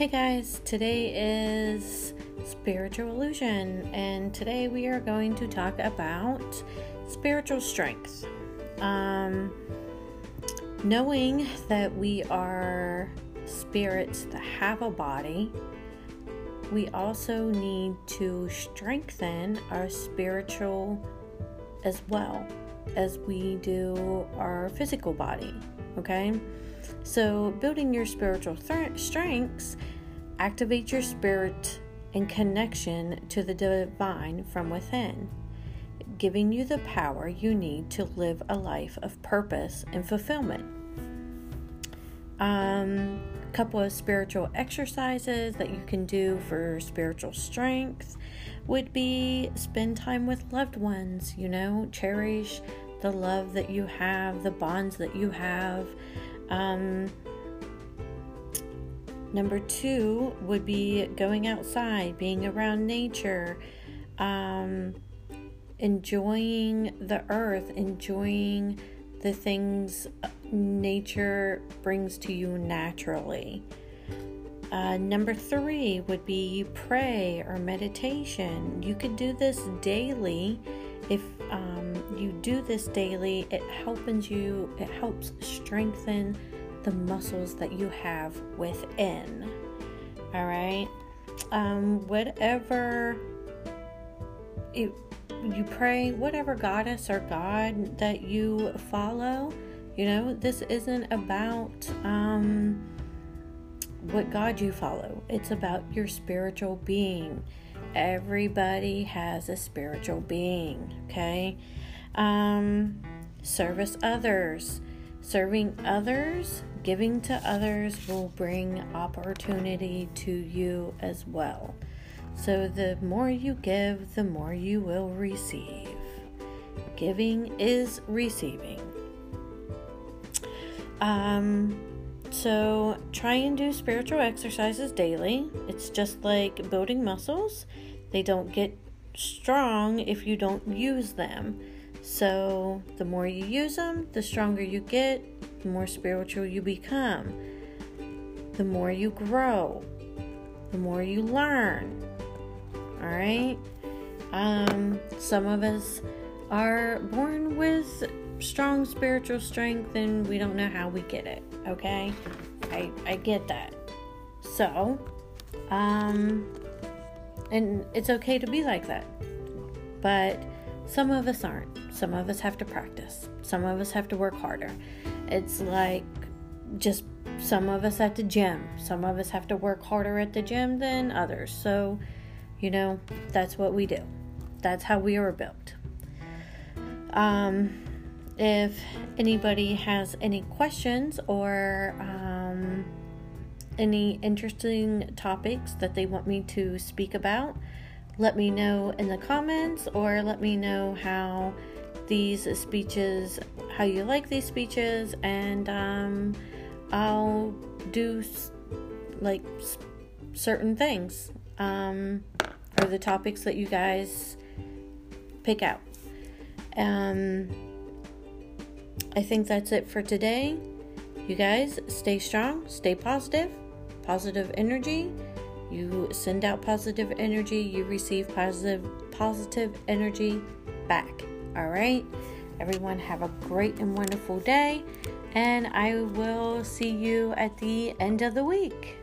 Hey guys, today is Spiritual Illusion, and today we are going to talk about spiritual strength. Um, knowing that we are spirits that have a body, we also need to strengthen our spiritual as well as we do our physical body. Okay? So, building your spiritual th- strengths activate your spirit and connection to the divine from within, giving you the power you need to live a life of purpose and fulfillment. Um, a couple of spiritual exercises that you can do for spiritual strength would be spend time with loved ones, you know, cherish the love that you have, the bonds that you have. Um, number two would be going outside, being around nature, um, enjoying the earth, enjoying the things nature brings to you naturally. Uh, number three would be pray or meditation. You could do this daily. If um, you do this daily, it helps you. It helps strengthen the muscles that you have within. All right. Um, whatever you, you pray, whatever goddess or god that you follow, you know, this isn't about um, what God you follow, it's about your spiritual being. Everybody has a spiritual being, okay? Um, service others. Serving others, giving to others will bring opportunity to you as well. So, the more you give, the more you will receive. Giving is receiving. Um, so, try and do spiritual exercises daily. It's just like building muscles, they don't get strong if you don't use them. So, the more you use them, the stronger you get, the more spiritual you become, the more you grow, the more you learn. All right? Um, some of us are born strong spiritual strength and we don't know how we get it, okay? I I get that. So, um and it's okay to be like that. But some of us aren't. Some of us have to practice. Some of us have to work harder. It's like just some of us at the gym. Some of us have to work harder at the gym than others. So, you know, that's what we do. That's how we are built. Um, if anybody has any questions or um, any interesting topics that they want me to speak about, let me know in the comments or let me know how these speeches, how you like these speeches, and um, I'll do like certain things um, or the topics that you guys pick out. Um, I think that's it for today. You guys stay strong, stay positive, positive energy. You send out positive energy, you receive positive positive energy back. All right? Everyone have a great and wonderful day, and I will see you at the end of the week.